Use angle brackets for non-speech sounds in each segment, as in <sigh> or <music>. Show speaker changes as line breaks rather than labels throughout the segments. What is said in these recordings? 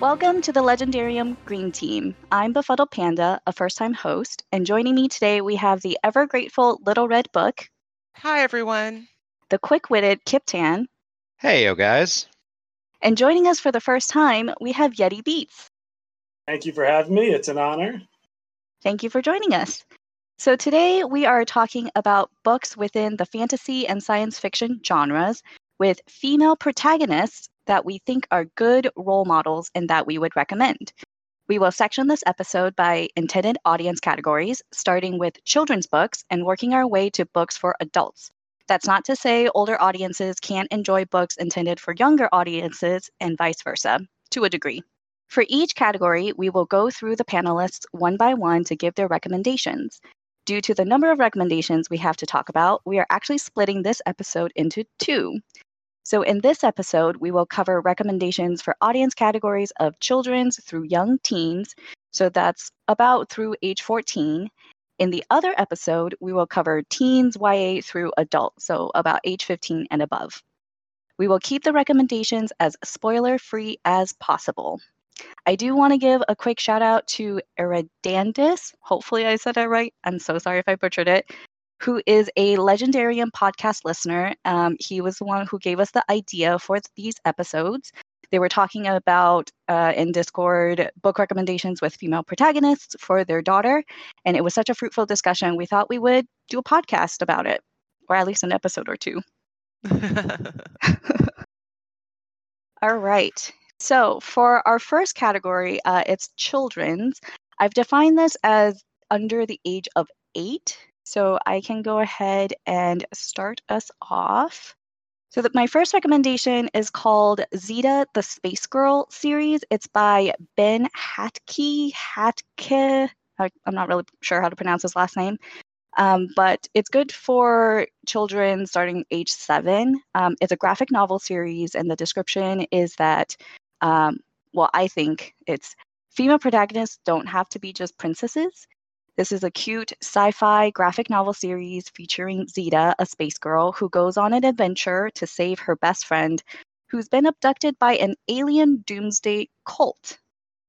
Welcome to the Legendarium Green Team. I'm Befuddled Panda, a first time host, and joining me today we have the ever grateful Little Red Book,
Hi, everyone.
the quick witted Kiptan,
Hey, yo, guys.
and joining us for the first time we have Yeti Beats.
Thank you for having me. It's an honor.
Thank you for joining us. So, today we are talking about books within the fantasy and science fiction genres with female protagonists that we think are good role models and that we would recommend. We will section this episode by intended audience categories, starting with children's books and working our way to books for adults. That's not to say older audiences can't enjoy books intended for younger audiences and vice versa, to a degree. For each category, we will go through the panelists one by one to give their recommendations. Due to the number of recommendations we have to talk about, we are actually splitting this episode into two. So, in this episode, we will cover recommendations for audience categories of children's through young teens. So, that's about through age 14. In the other episode, we will cover teens, YA through adult, so about age 15 and above. We will keep the recommendations as spoiler free as possible. I do want to give a quick shout out to Eridandis. Hopefully, I said it right. I'm so sorry if I butchered it. Who is a Legendarium podcast listener. Um, he was the one who gave us the idea for these episodes. They were talking about uh, in Discord book recommendations with female protagonists for their daughter. And it was such a fruitful discussion. We thought we would do a podcast about it, or at least an episode or two. <laughs> All right. So for our first category, uh, it's children's. I've defined this as under the age of eight. So I can go ahead and start us off. So that my first recommendation is called Zita the Space Girl series. It's by Ben Hatke. Hatke. I'm not really sure how to pronounce his last name. Um, but it's good for children starting age seven. Um, it's a graphic novel series, and the description is that, um, well, I think it's female protagonists don't have to be just princesses. This is a cute sci fi graphic novel series featuring Zita, a space girl who goes on an adventure to save her best friend who's been abducted by an alien doomsday cult.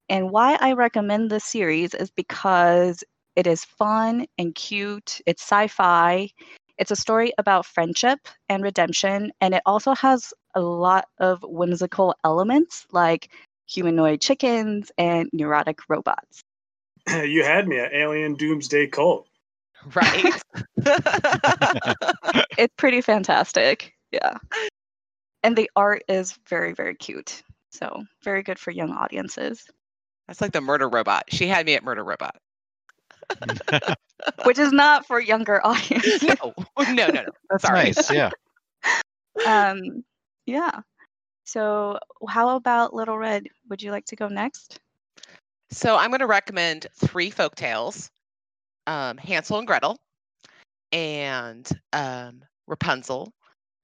And why I recommend this series is because it is fun and cute, it's sci fi. It's a story about friendship and redemption, and it also has a lot of whimsical elements like humanoid chickens and neurotic robots. <clears throat>
you had me at Alien Doomsday Cult.
right? <laughs>
It's pretty fantastic. Yeah. And the art is very, very cute. So, very good for young audiences,
That's like the murder robot. She had me at murder robot.
which is not for younger <laughs> audiences.
No, no, no, no.
That's nice. Yeah. <laughs>
um, yeah. So, how about Little Red? Would you like to go next?
So I'm going to recommend three folk tales: um, Hansel and Gretel, and um, Rapunzel,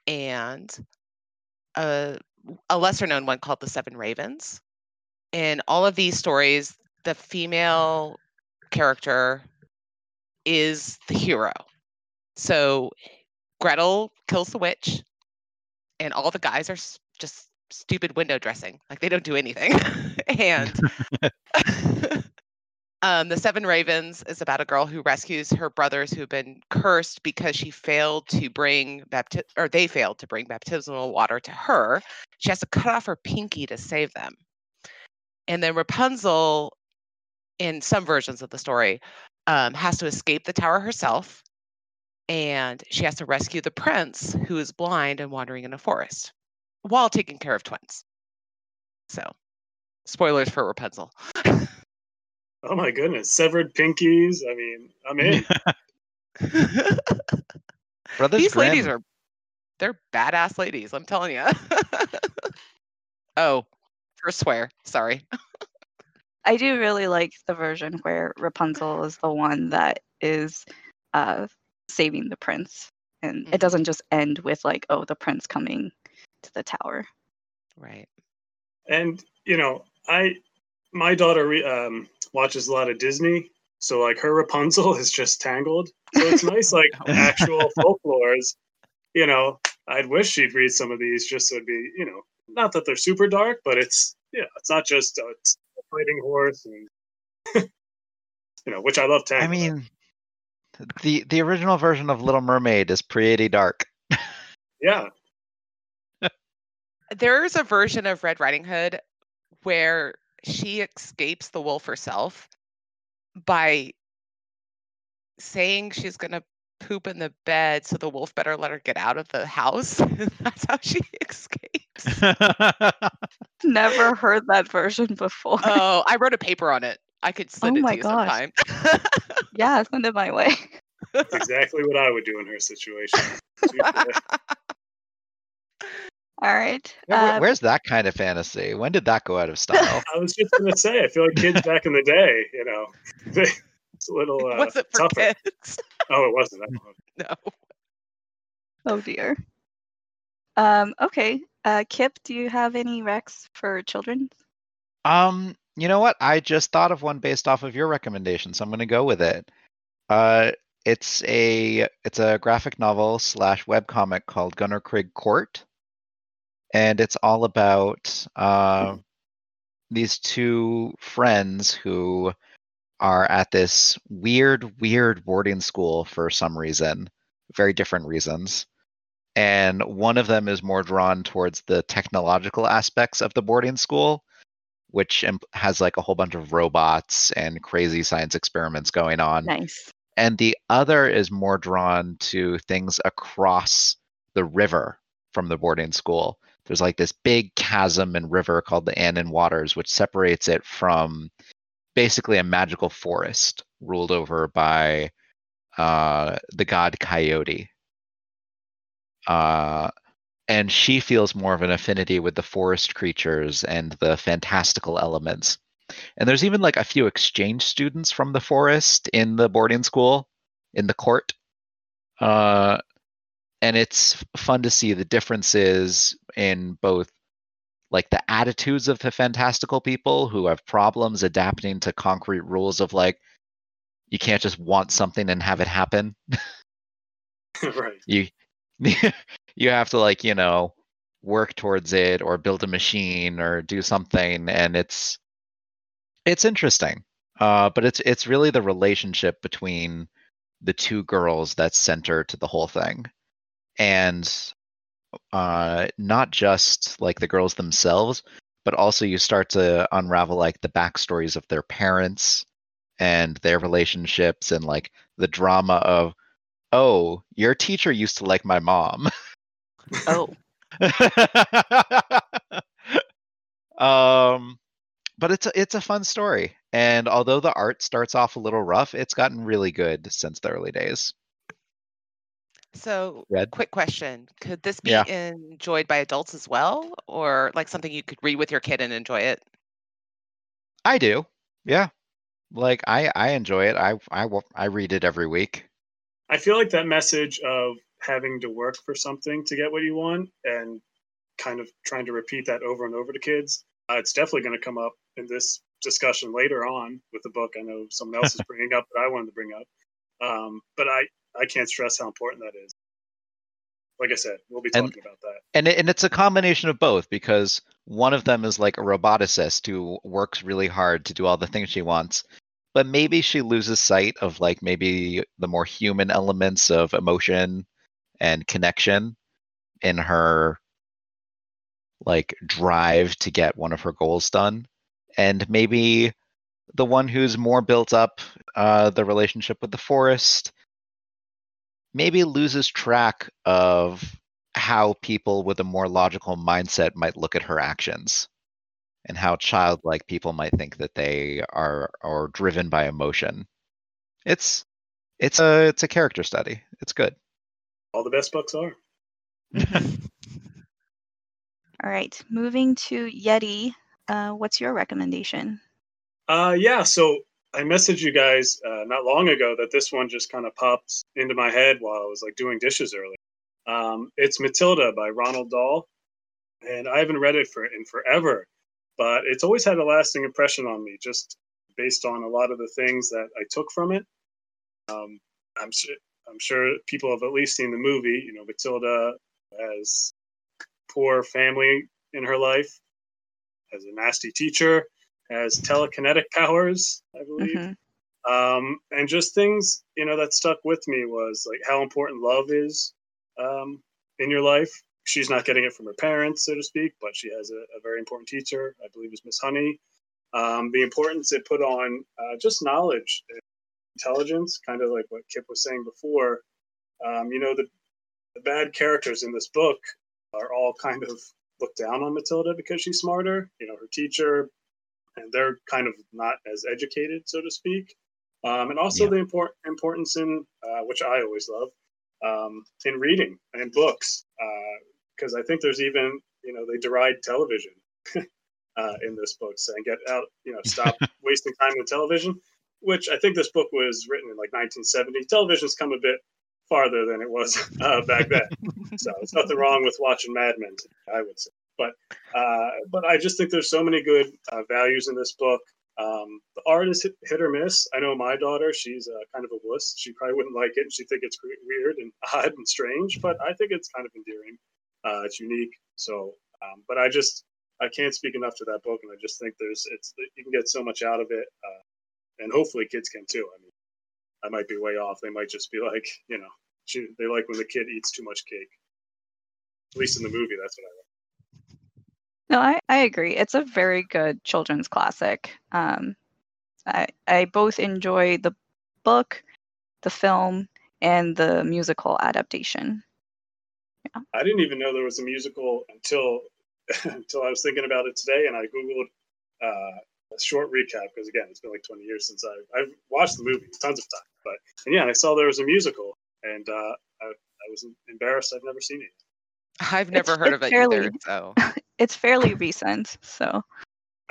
and a, a lesser-known one called The Seven Ravens. In all of these stories, the female character is the hero. So Gretel kills the witch, and all the guys are just stupid window dressing. Like they don't do anything. <laughs> and <laughs> um, the Seven Ravens is about a girl who rescues her brothers who've been cursed because she failed to bring bapti- or they failed to bring baptismal water to her. She has to cut off her pinky to save them. And then Rapunzel, in some versions of the story, um, has to escape the tower herself, and she has to rescue the prince who is blind and wandering in a forest while taking care of twins. So, spoilers for Rapunzel. <laughs>
Oh my goodness, severed pinkies. I mean, I'm in. <laughs>
Brothers
These
Grimm.
ladies are they're badass ladies, I'm telling you. <laughs> oh, first swear. Sorry.
I do really like the version where Rapunzel is the one that is uh, saving the prince. And
Mhm.
it doesn't just end with, like, oh, the prince coming to the tower.
Right.
and you know, I my daughter um, watches a lot of Disney, so like her Rapunzel <laughs> is just tangled. So it's nice, like <laughs> actual folklores. You know, I'd wish she'd read some of these just so it'd be, you know, not that they're super dark, but it's yeah, it's not just a fighting horse and <laughs> you know, which I love. Tangled.
I mean, the the original version of Little Mermaid is pretty dark.
yeah,
There's a version of Red Riding Hood where she escapes the wolf herself by saying she's going to poop in the bed so the wolf better let her get out of the house. <laughs> That's how she <laughs> escapes. <laughs>
Never heard that version before.
oh, I wrote a paper on it. I could send
Oh
it
my
to you
gosh.
sometime.
yeah, send it my way.
that's exactly what I would do in her situation.
All right.
Where-
uh,
Where's that kind of fantasy? When did that go out of <laughs> style?
I was just gonna say, I feel like kids back in the day, you know, <laughs> they, it's a little uh,
Was it for
tougher.
kids? <laughs>
Oh, it wasn't. I.
No.
oh dear. Um, okay. Uh, Kip, do you have any recs for children?
Um, you know what? I just thought of one based off of your recommendation, so I'm going to go with it. Uh, it's a it's a graphic novel slash webcomic called Gunnerkrigg Court, and it's all about uh, these two friends who are at this weird, weird boarding school for some reason, very different reasons. And one of them is more drawn towards the technological aspects of the boarding school, which imp- has like a whole bunch of robots and crazy science experiments going on.
Nice.
And the other is more drawn to things across the river from the boarding school. There's like this big chasm and river called the Annan Waters, which separates it from basically a magical forest ruled over by uh, the god Coyote. Uh, and she feels more of an affinity with the forest creatures and the fantastical elements. And there's even like a few exchange students from the forest in the boarding school, in the court. Uh, and it's fun to see the differences in both like the attitudes of the fantastical people who have problems adapting to concrete rules of like you can't just want something and have it happen. <laughs>
Right.
you <laughs> you have to like you know work towards it or build a machine or do something and it's it's interesting. Uh but it's it's really the relationship between the two girls that's center to the whole thing and uh not just like the girls themselves but also you start to unravel like the backstories of their parents and their relationships and like the drama of oh your teacher used to like my mom.
Oh, <laughs>
um but it's a, it's a fun story and although the art starts off a little rough it's gotten really good since the early days
So,
Red?
quick question: Could this be
Yeah.
enjoyed by adults as well, or like something you could read with your kid and enjoy it?
i do yeah like i i enjoy it i i wa- i read it every week
I feel like that message of having to work for something to get what you want and kind of trying to repeat that over and over to kids, uh, it's definitely going to come up in this discussion later on with the book. I know someone else is <laughs> bringing up that I wanted to bring up. Um, but I, I can't stress how important that is. Like I said, we'll be
And-
talking about that.
and it, and it's a combination of both because one of them is like a roboticist who works really hard to do all the things she wants but maybe she loses sight of like maybe the more human elements of emotion and connection in her like drive to get one of her goals done and maybe the one who's more built up uh, the relationship with the forest maybe loses track of how people with a more logical mindset might look at her actions and how childlike people might think that they are are driven by emotion it's it's a it's a character study it's good
All the best books are. <laughs>
all right. Moving to Yeti. Uh, what's your recommendation?
Uh, yeah, so I messaged you guys uh, not long ago that this one just kind of popped into my head while I was like doing dishes earlier. Um, it's Matilda by Roald Dahl, and I haven't read it for in forever, but it's always had a lasting impression on me, just based on a lot of the things that I took from it. Um, I'm I'm sure people have at least seen the movie. You know, Matilda has poor family in her life, has a nasty teacher, has telekinetic powers, I believe.
Mhm.
Um, and just things, you know, that stuck with me was like how important love is um, in your life. She's not getting it from her parents, so to speak, but she has a, a very important teacher, I believe is Miss Honey. Um, the importance it put on uh, just knowledge and intelligence, kind of like what Kip was saying before. Um, you know, the, the bad characters in this book are all kind of looked down on Matilda because she's smarter. You know, her teacher, and they're kind of not as educated, so to speak. Um, and also
Yeah.
the import, importance in, uh, which I always love, um, in reading and books. Because I think there's even, you know, they deride television <laughs> uh, in this book, saying, get out, you know, stop <laughs> wasting time with television, which I think this book was written in like 1970. Television's come a bit farther than it was <laughs> uh, back then. so it's nothing wrong with watching Mad Men, I would say. But uh, but I just think there's so many good uh, values in this book. Um, the art is hit, hit or miss. I know my daughter; she's uh, kind of a wuss. She probably wouldn't like it, and she think it's weird and <laughs> odd and strange. But I think it's kind of endearing. Uh, it's unique. So, um, but I just I can't speak enough to that book, and I just think there's it's you can get so much out of it, uh, and hopefully kids can too. I mean, I might be way off. They might just be like, you know, she, they like when the kid eats too much cake. At least in the movie, that's what I like.
No, I, I agree. It's a very good children's classic. Um, I I both enjoy the book, the film, and the musical adaptation. Yeah.
I didn't even know there was a musical until <laughs> until I was thinking about it today, and I googled uh, a short recap because again, it's been like 20 years since I I've watched the movie tons of times, but and yeah, I saw there was a musical, and uh, I, I was embarrassed I've never seen it.
I've never
It's-
heard of
it's
it either. So <laughs>
It's fairly recent, so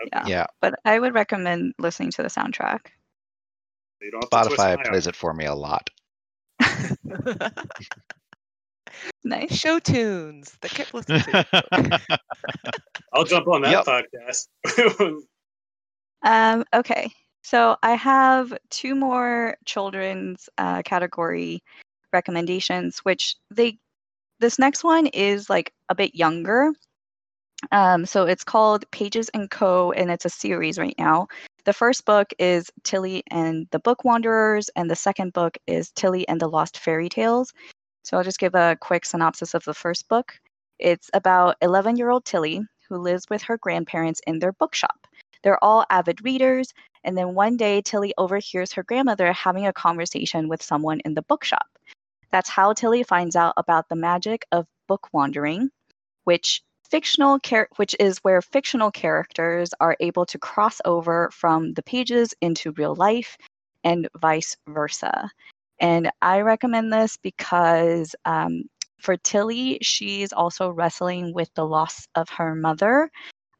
Okay.
Yeah.
Yeah,
but I would recommend listening to the soundtrack.
You don't have to twist
Spotify plays it for me a lot. <laughs>
Nice.
show tunes that Kip listens to. <laughs>
I'll jump on that
Yep.
podcast. <laughs>
Um, okay, so I have two more children's uh, category recommendations, which they this next one is like a bit younger. Um, so it's called Pages and Co. and it's a series right now. The first book is Tilly and the Book Wanderers, and the second book is Tilly and the Lost Fairy Tales. So I'll just give a quick synopsis of the first book. It's about 11 year old Tilly who lives with her grandparents in their bookshop. They're all avid readers, and then one day Tilly overhears her grandmother having a conversation with someone in the bookshop. That's how Tilly finds out about the magic of book wandering, which fictional char- which is where fictional characters are able to cross over from the pages into real life and vice versa. And I recommend this because um, for Tilly, she's also wrestling with the loss of her mother.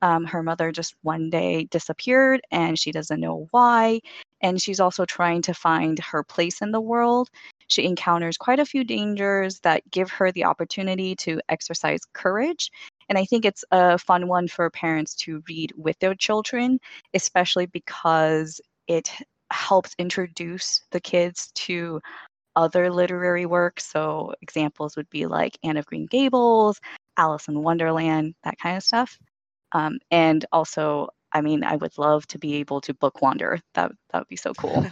Um, her mother just one day disappeared and she doesn't know why. And she's also trying to find her place in the world. She encounters quite a few dangers that give her the opportunity to exercise courage. And I think it's a fun one for parents to read with their children, especially because it helps introduce the kids to other literary works. So examples would be like Anne of Green Gables, Alice in Wonderland, that kind of stuff. Um, and also, I mean, I would love to be able to book wander. That that would be so cool.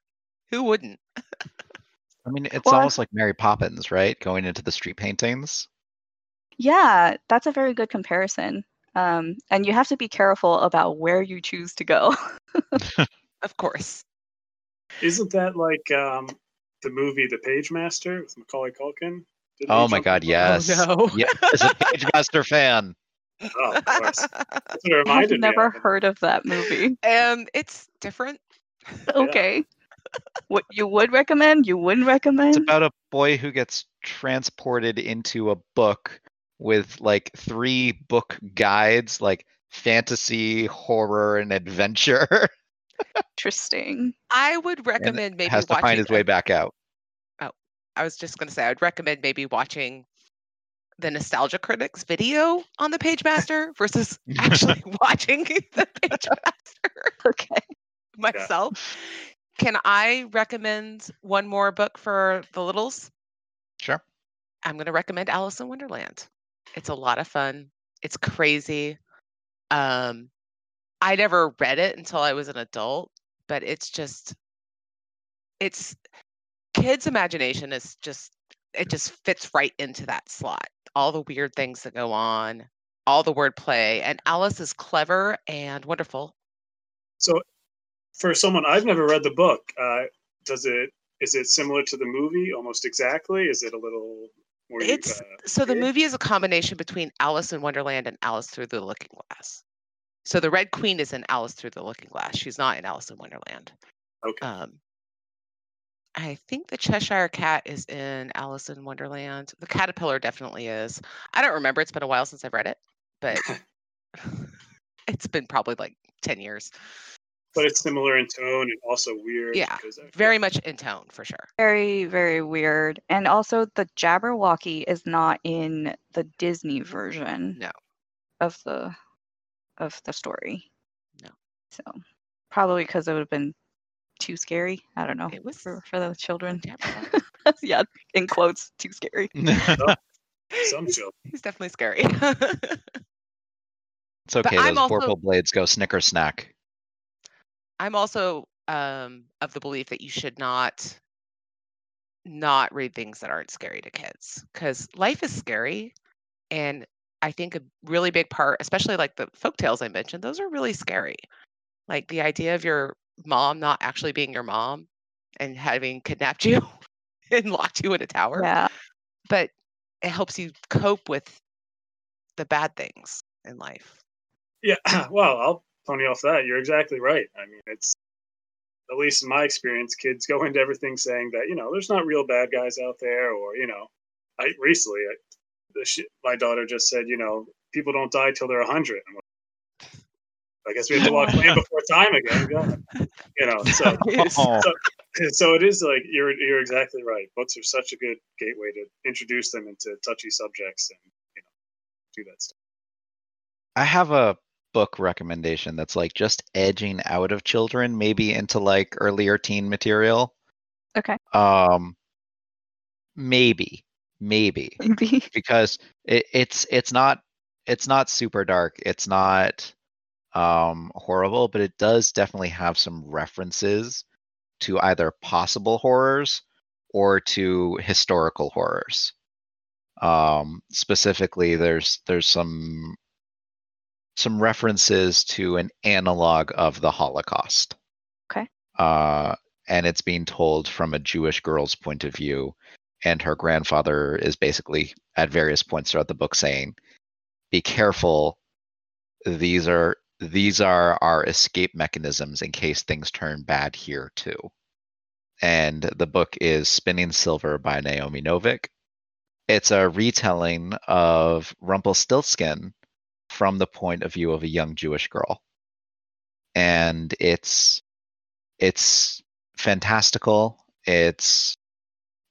<laughs>
Who wouldn't? <laughs>
I mean, it's
Well,
almost like Mary Poppins, right? Going into the street paintings.
Yeah, that's a very good comparison. Um, and you have to be careful about where you choose to go. <laughs>
Of course.
Isn't that like um, the movie The Page Master with Macaulay Culkin? Didn't
Oh my God,
in-
yes.
no.
Yeah, as a Page Master fan.
Oh, of course. <laughs> That's what
I've never
of.
heard of that movie. <laughs>
Um, it's different.
Okay. what you would recommend? You wouldn't recommend?
It's about a boy who gets transported into a book with like three book guides, like fantasy, horror, and adventure. <laughs>
Interesting.
I would recommend maybe
has to
watching.
find his way back out.
Oh, I was just going to say, I would recommend maybe watching the Nostalgia Critics video on the Page Master <laughs> versus actually <laughs> watching the Page Master
Okay.
myself. Can I recommend one more book for the littles?
Sure.
I'm going to recommend Alice in Wonderland. It's a lot of fun. It's crazy. Um, I never read it until I was an adult, but it's just it's kids' imagination is just it just fits right into that slot. All the weird things that go on, all the wordplay, and Alice is clever and wonderful.
So, for someone I've never read the book, uh, does it is it similar to the movie almost exactly? Is it a little
It's
uh,
so the movie is a combination between Alice in Wonderland and Alice Through the Looking Glass. So the Red Queen is in Alice Through the Looking Glass. She's not in Alice in Wonderland.
Okay.
Um, I think the Cheshire Cat is in Alice in Wonderland. The Caterpillar definitely is. I don't remember. It's been a while since I've read it, but <laughs> <laughs> it's been probably like 10 years.
But it's similar in tone and also weird.
Yeah,
because
Very much in tone for sure.
Very, very weird. And also, the Jabberwocky is not in the Disney version
No.
of the of the story.
No.
So probably because it would have been too scary. I don't know
It was
for for the children.
Jabberwocky. <laughs>
yeah, in quotes, too scary. <laughs>
some children.
He's definitely scary. <laughs>
It's okay.
I'm
Those
also-
Vorpal blades go snicker snack.
I'm also um, of the belief that you should not not read things that aren't scary to kids because life is scary, and I think a really big part, especially like the folk tales I mentioned, those are really scary. Like the idea of your mom not actually being your mom and having kidnapped <laughs> you and locked you in a tower,
Yeah.
but it helps you cope with the bad things in life.
Yeah, <clears throat> well, I'll pony off that. You're exactly right. I mean, it's at least in my experience, kids go into everything saying that you know there's not real bad guys out there, or you know, I recently I, the sh- my daughter just said, you know, people don't die till they're a hundred. I'm like, I guess we have to walk <laughs> land before time again. God. You know, so <laughs> so, so it is like you're you're exactly right. Books are such a good gateway to introduce them into touchy subjects and you know do that stuff.
I have a book recommendation that's like just edging out of children, maybe into like earlier teen material.
Okay.
Um, maybe, maybe
Maybe. <laughs>
because it, it's it's not it's not super dark. It's not um horrible, but it does definitely have some references to either possible horrors or to historical horrors. Um, specifically, there's there's some some references to an analog of the Holocaust.
Okay.
Uh, and it's being told from a Jewish girl's point of view, and her grandfather is basically at various points throughout the book saying, "Be careful. These are these are our escape mechanisms in case things turn bad here too." And the book is Spinning Silver by Naomi Novik. It's a retelling of Rumpelstiltskin from the point of view of a young Jewish girl. And it's it's fantastical. It's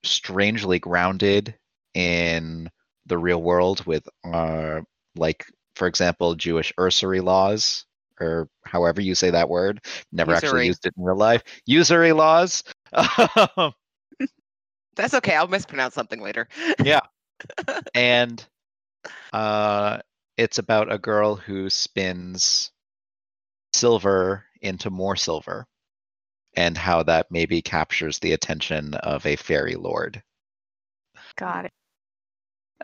strangely grounded in the real world with uh like for example Jewish usury laws or however you say that word. Never actually used it in real life. Usury laws. <laughs> Um,
That's okay. I'll mispronounce something later. Yeah. <laughs>
And uh it's about a girl who spins silver into more silver and how that maybe captures the attention of a fairy lord
Got it.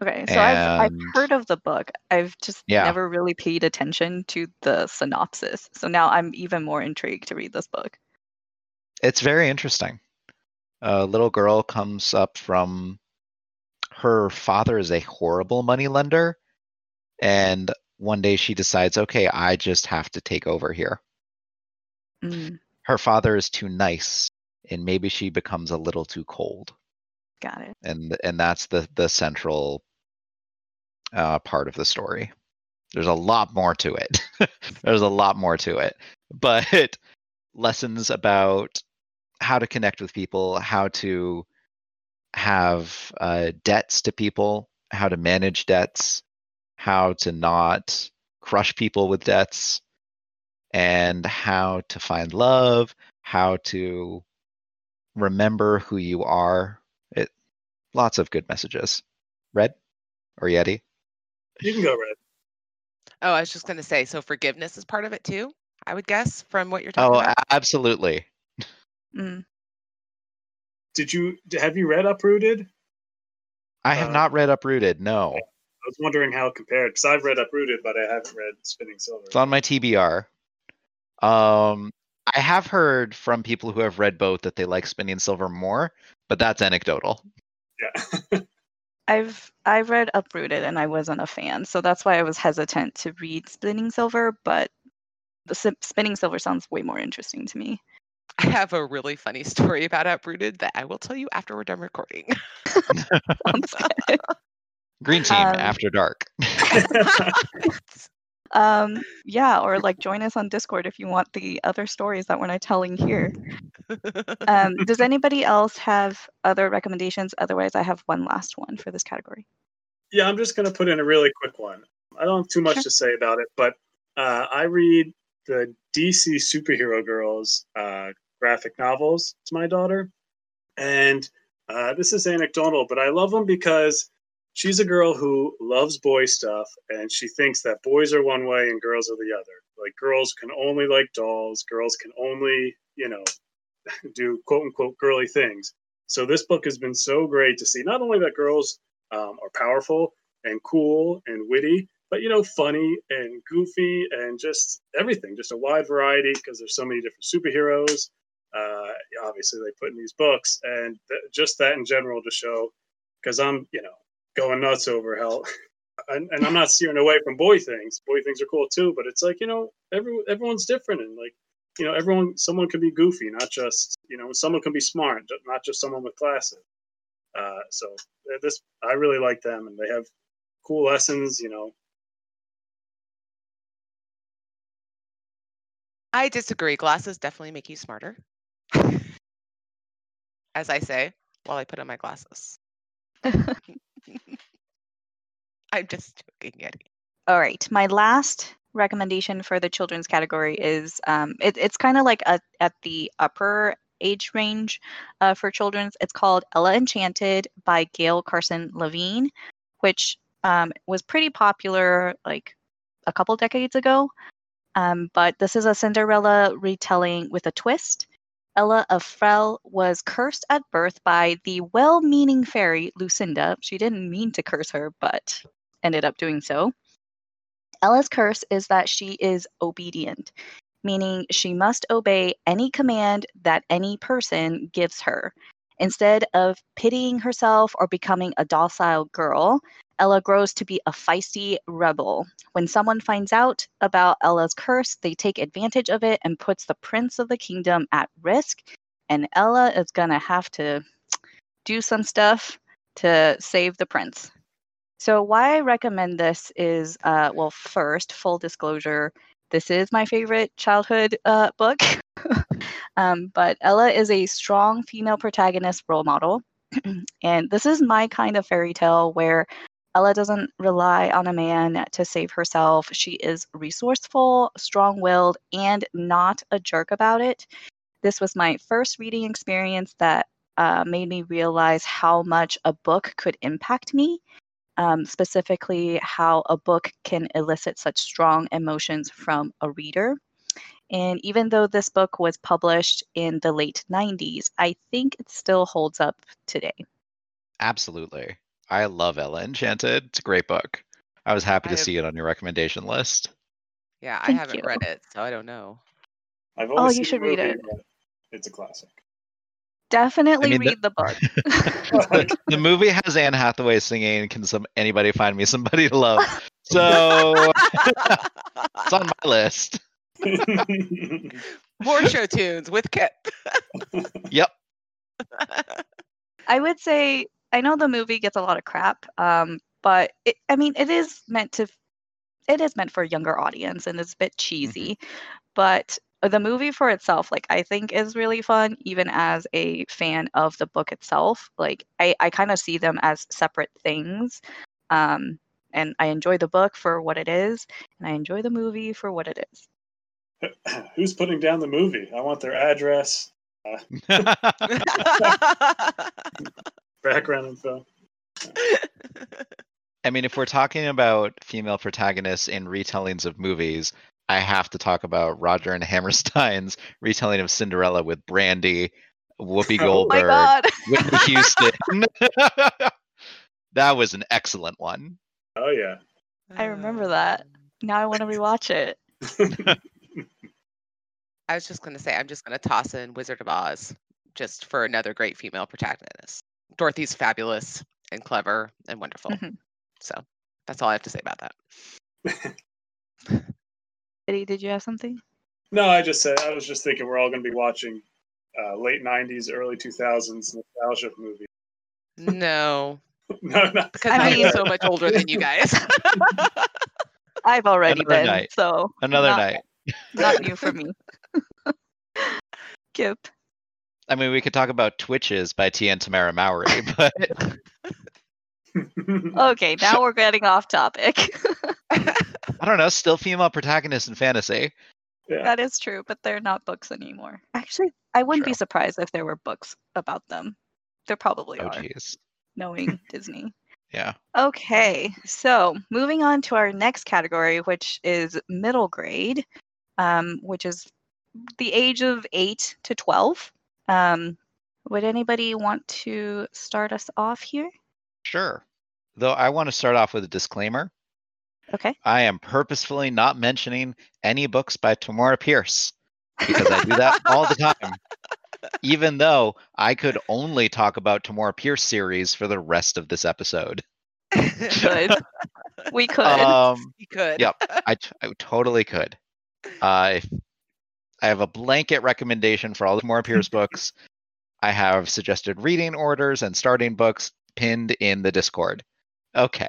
Okay, so I've I've heard of the book. I've just
Yeah.
never really paid attention to the synopsis. So now I'm even more intrigued to read this book.
it's very interesting a little girl comes up from her father is a horrible money lender and one day she decides okay i just have to take over here
Mm,
her father is too nice and maybe she becomes a little too cold
got it.
and and that's the the central uh, part of the story. There's a lot more to it. <laughs> There's a lot more to it, but <laughs> lessons about how to connect with people, how to have uh, debts to people, how to manage debts, how to not crush people with debts, and how to find love, how to remember who you are. It lots of good messages. Red or Yeti?
You can go red.
Oh, I was just going to say, so forgiveness is part of it too. I would guess from what you're talking
Oh,
about.
a- absolutely.
Mm.
Did you have you read Uprooted?
I have
Uh,
not read Uprooted. No,
I was wondering how it compared because I've read Uprooted, but I haven't read Spinning Silver.
it's on my TBR. Um, I have heard from people who have read both that they like Spinning Silver more, but that's anecdotal.
Yeah. <laughs>
I've I've read Uprooted and I wasn't a fan, so that's why I was hesitant to read Spinning Silver. But the Sim- Spinning Silver sounds way more interesting to me.
I have a really funny story about Uprooted that I will tell you after we're done recording. <laughs> <laughs>
Sounds good.
Green Team
Um,
After Dark. <laughs> <laughs>
um, yeah, or like join us on Discord if you want the other stories that we're not telling here. Um, does <laughs> anybody else have other recommendations? Otherwise, I have one last one for this category.
Yeah, I'm just going to put in a really quick one. I don't have too much
Sure.
to say about it, but uh, I read the DC Superhero Girls uh, graphic novels to my daughter. And uh, this is anecdotal, but I love them because she's a girl who loves boy stuff and she thinks that boys are one way and girls are the other. Like girls can only like dolls, girls can only, you know, <laughs> do quote unquote girly things. So this book has been so great to see not only that girls um, are powerful and cool and witty, but you know, funny and goofy and just everything, just a wide variety because there's so many different superheroes. Uh, obviously, they put in these books, and th- just that in general to show, because I'm, you know, going nuts over how, <laughs> and, and I'm not steering away from boy things. Boy things are cool too, but it's like you know, every everyone's different, and like you know, everyone, someone can be goofy, not just you know, someone can be smart, not just someone with glasses. Uh, so uh, this, I really like them, and they have cool lessons. You know,
I disagree. Glasses definitely make you smarter. <laughs> As I say while I put on my glasses. <laughs> <laughs> I'm just joking, Eddie.
All right, my last recommendation for the children's category is um, it, it's kind of like a, at the upper age range uh, for children's. It's called Ella Enchanted by Gail Carson Levine, which um, was pretty popular like a couple decades ago. Um, but this is a Cinderella retelling with a twist. Ella of Frell was cursed at birth by the well meaning fairy Lucinda. She didn't mean to curse her, but ended up doing so. Ella's curse is that she is obedient, meaning she must obey any command that any person gives her. Instead of pitying herself or becoming a docile girl, Ella grows to be a feisty rebel. When someone finds out about Ella's curse, they take advantage of it and puts the prince of the kingdom at risk. And Ella is going to have to do some stuff to save the prince. So, why I recommend this is uh, well, first, full disclosure, this is my favorite childhood uh, book. <laughs> um, but Ella is a strong female protagonist role model. <clears throat> and this is my kind of fairy tale where Ella doesn't rely on a man to save herself. She is resourceful, strong willed, and not a jerk about it. This was my first reading experience that uh, made me realize how much a book could impact me um, specifically how a book can elicit such strong emotions from a reader. And even though this book was published in the late 90s, I think it still holds up today.
Absolutely. I love Ella Enchanted. It's a great book. I was happy
I
to
have-
see it on your recommendation list.
Yeah, I haven't
you.
read it, so I don't know.
I've
Oh,
only
you
seen the
should read it.
but It's a classic.
Definitely
mean,
read the book.
the, <laughs> the movie has Anne Hathaway singing "Can some anybody find me somebody to love?" So it's on my list. <laughs>
More show tunes with Kip.
Yep. <laughs>
I would say I know the movie gets a lot of crap, um, but it, I mean it is meant to it is meant for a younger audience and it's a bit cheesy, but the movie for itself, like I think is really fun, even as a fan of the book itself. Like I, I kind of see them as separate things. Um, and I enjoy the book for what it is, and I enjoy the movie for what it is. <clears throat>
Who's putting down the movie? I want their address, <laughs> <laughs> <laughs> background info. <laughs>
I mean, if we're talking about female protagonists in retellings of movies, I have to talk about Rodgers and Hammerstein's <laughs> retelling of Cinderella with Brandy, Whoopi <laughs>
Oh
Oh
Goldberg,
god.
Whitney Houston. that was an excellent one.
Oh yeah.
I remember that. Now I want to rewatch it.
I was just gonna say I'm just gonna toss in Wizard of Oz just for another great female protagonist. Dorothy's fabulous and clever and wonderful.
Mhm.
So that's all I have to say about that. <laughs>
Eddie, did you have something?
no, I just said I was just thinking we're all going to be watching uh, late '90s, early 2000s nostalgia movie.
No, <laughs>
no, no.
because <laughs>
I
I am
mean-
so much older than you guys.
I've already
Another
been,
night.
so
Another
Not-
night.
not new for me. Kip.
I mean, we could talk about Twitches by Tia and Tamara Mowry, <laughs> but <laughs>
Okay, now we're getting off topic.
I don't know. Still female protagonists in fantasy.
yeah.
that is true, but they're not books anymore. Actually, I wouldn't be surprised if there were books about them. There probably
Oh,
are,
jeez.
knowing <laughs> Disney.
Yeah.
Okay, so moving on to our next category, which is middle grade, um, which is the age of 8 to 12. Um, would anybody want to start us off here?
Sure. Though I want to start off with a disclaimer.
Okay.
I am purposefully not mentioning any books by Tamora Pierce because I do that <laughs> all the time. Even though I could only talk about Tamora Pierce series for the rest of this episode. <laughs>
Good. We <laughs> could.
Um,
you could.
Yep. I, t- I totally could. Uh, if I have a blanket recommendation for all the Tamora Pierce <laughs> books. I have suggested reading orders and starting books pinned in the Discord. Okay.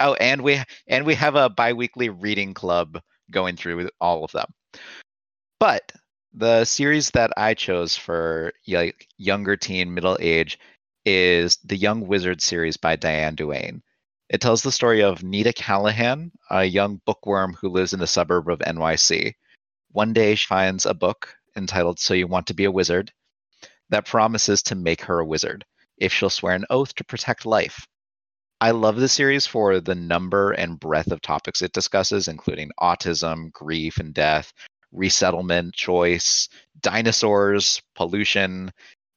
Oh, and we and we have a biweekly reading club going through with all of them. But the series that I chose for like younger teen middle age is the Young Wizard series by Diane Duane. It tells the story of Nita Callahan, a young bookworm who lives in the suburb of NYC. One day she finds a book entitled So You Want to Be a Wizard that promises to make her a wizard if she'll swear an oath to protect life. I love the series for the number and breadth of topics it discusses, including autism, grief and death, resettlement choice, dinosaurs, pollution,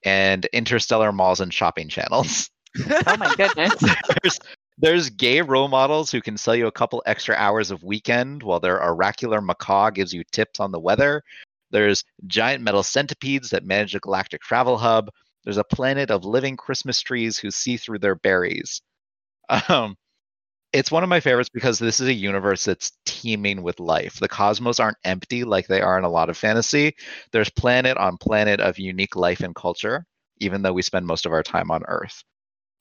and interstellar malls and shopping channels. <laughs>
oh my goodness. <laughs>
there's there's gay role models who can sell you a couple extra hours of weekend while their oracular macaw gives you tips on the weather. There's giant metal centipedes that manage a galactic travel hub. There's a planet of living Christmas trees who see through their berries. <laughs> Um, it's one of my favorites because this is a universe that's teeming with life. The cosmos aren't empty like they are in a lot of fantasy. There's planet on planet of unique life and culture, even though we spend most of our time on Earth.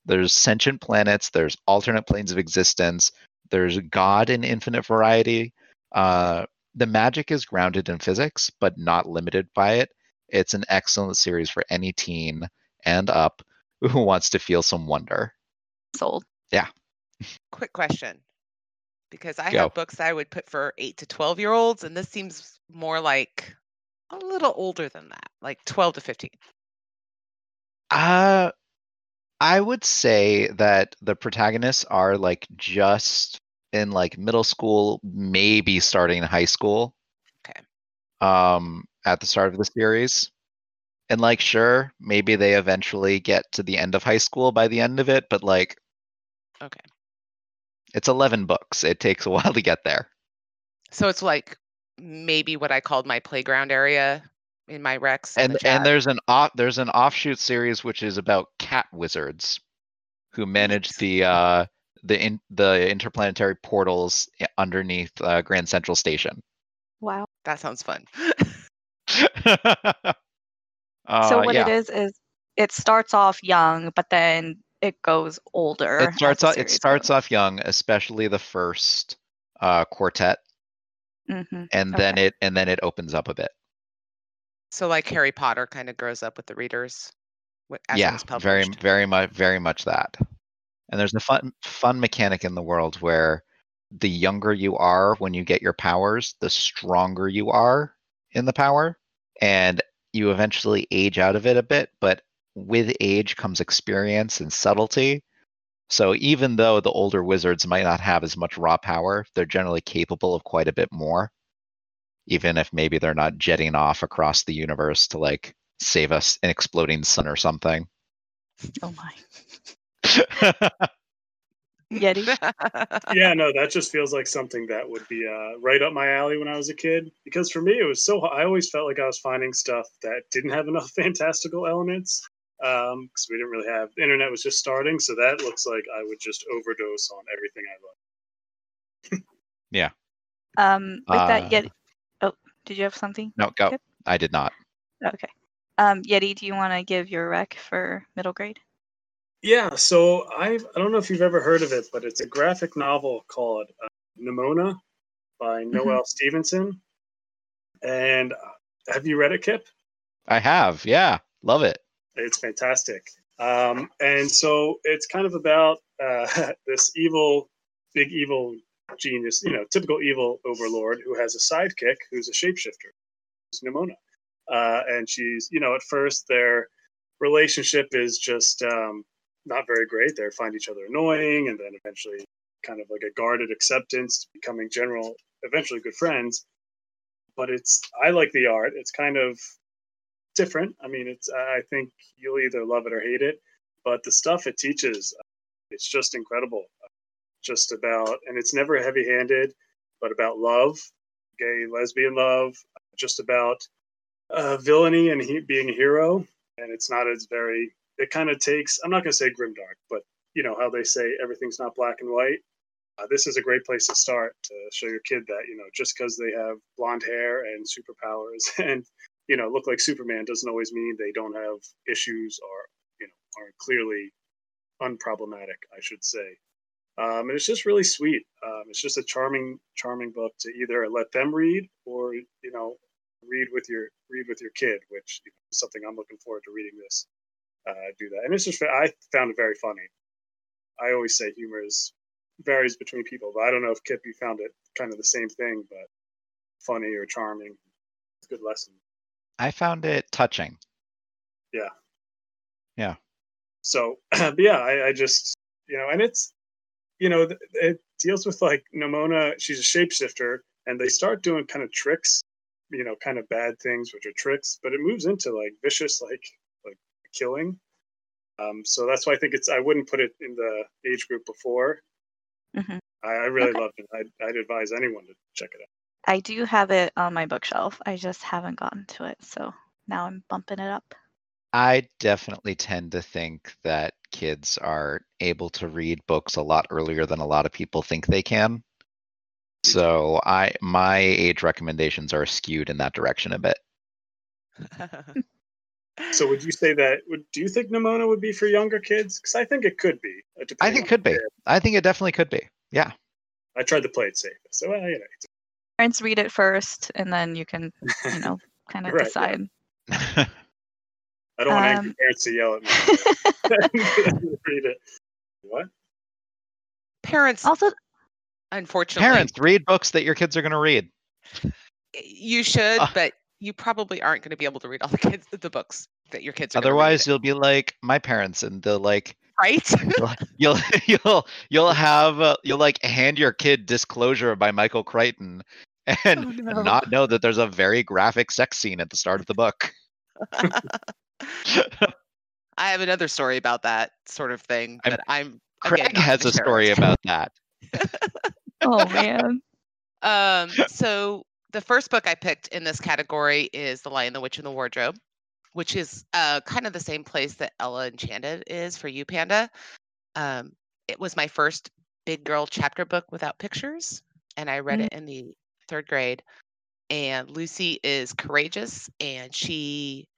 There's sentient planets, there's alternate planes of existence, there's God in infinite variety. Uh, the magic is grounded in physics, but not limited by it. It's an excellent series for any teen and up <laughs> who wants to feel some wonder.
Sold.
Yeah <laughs> quick question. Because I
Go.
have books I would put for eight to 12 year olds, and this seems more like a little older than that, like 12 to 15.
Uh I would say that the protagonists are like just in like middle school, maybe starting high school.
Okay.
Um at the start of the series. And like sure, maybe they eventually get to the end of high school by the end of it, but like
Okay.
it's 11 books. It takes a <laughs> while to get there.
So it's like maybe what I called my playground area in my Rex.
and
the
and there's an off there's an offshoot series which is about cat wizards who manage the uh the in the interplanetary portals underneath uh, Grand Central Station.
Wow.
that sounds fun. <laughs>
uh,
so what
yeah,
it is is it starts off young, but then it goes older.
it starts off it starts
off.
off young, especially the first uh, quartet,
hmm
and then it and then it opens up a bit.
So like Harry Potter kind of grows up with the readers. As
yeah, very very much very much that. And there's a fun fun mechanic in the world where the younger you are when you get your powers, the stronger you are in the power, and you eventually age out of it a bit, but with age comes experience and subtlety. So even though the older wizards might not have as much raw power, they're generally capable of quite a bit more. Even if maybe they're not jetting off across the universe to like save us an exploding sun or something.
Oh my. <laughs> Yeti.
yeah, no, that just feels like something that would be uh, right up my alley when I was a kid. Because for me, it was so. I always felt like I was finding stuff that didn't have enough <laughs> fantastical elements because um, we didn't really have the internet was just starting. So that looks like I would just overdose on everything I love.
yeah.
Um, with
Uh,
that, Yeti. Did you have something?
No, go.
Yep.
I did not.
Okay. Um, Yeti, do you want to give your rec for middle grade?
Yeah, so I I don't know if you've ever heard of it, but it's a graphic novel called uh, Nimona by Noelle Stevenson. And uh, have you read it, Kip?
I have. Yeah. Love it.
It's fantastic. Um, and so it's kind of about uh, <laughs> this evil, big evil genius, you know, typical evil overlord who has a sidekick who's a shapeshifter, who's Nimona. Uh, and she's, you know, at first their relationship is just um, not very great. They find each other annoying, and then eventually, kind of like a guarded acceptance, becoming general, eventually good friends. But it's, I like the art. It's kind of different. I mean, it's, I think you'll either love it or hate it. But the stuff it teaches, it's just incredible. Just about, and it's never heavy handed, but about love, gay, lesbian love, just about uh, villainy and he, being a hero. And it's not as very, it kind of takes, I'm not going to say grimdark, but you know how they say everything's not black and white. Uh, this is a great place to start to show your kid that, you know, just because they have blonde hair and superpowers <laughs> and, you know, look like Superman doesn't always mean they don't have issues or, you know, are clearly unproblematic, I should say. Um, and it's just really sweet. Um, it's just a charming, charming book to either let them read or you know read with your read with your kid, which is something I'm looking forward to reading this. Uh, do that, and it's just I found it very funny. I always say humor is varies between people, but I don't know if Kip you found it kind of the same thing, but funny or charming. It's a good lesson.
I found it touching.
Yeah.
Yeah.
So, <clears throat> but yeah, I, I just you know, and it's you know, it deals with like Nimona, She's a shapeshifter, and they start doing kind of tricks, you know, kind of bad things, which are tricks. But it moves into like vicious, like like killing. Um, so that's why I think it's. I wouldn't put it in the age group before.
Mhm.
I, I really
Okay.
loved it. I'd, I'd advise anyone to check it out.
I do have it on my bookshelf. I just haven't gotten to it, so now I'm bumping it up.
I definitely tend to think that kids are able to read books a lot earlier than a lot of people think they can. So I my age recommendations are skewed in that direction a bit. <laughs>
So would you say that? Would do you think Nimona would be for younger kids? Because I think it could be. uh,
I think it could be.
the-
I think it definitely could be. Yeah.
I tried to play it safe. So well, you know,
Parents read it first, and then you can, you know, <laughs> kind of
Right, yeah. <laughs>
decide.
I don't want angry
Um,
parents to yell at me. <laughs> Read it. What?
Parents,
also,
unfortunately,
Parents, read books that your kids are going to read.
you should,
Uh.
but you probably aren't going to be able to read all the kids the books that your kids are. gonna read,
Otherwise, you'll be like my parents, and they'll like
right? <laughs>
you'll you'll you'll have uh, you'll like hand your kid Disclosure by Michael Crichton, and
Oh, no.
not know that there's a very graphic sex scene at the start of the book. <laughs>
I have another story about that sort of thing,
I'm-
but I'm
Craig
again,
has a
share
story about that. <laughs>
oh man,
Um, so the first book I picked in this category is The Lion, the Witch, and the Wardrobe, which is uh, kind of the same place that Ella Enchanted is for you, Panda. Um, it was my first big girl chapter book without pictures, and I read
Mm.
it in the third grade. And Lucy is courageous, and she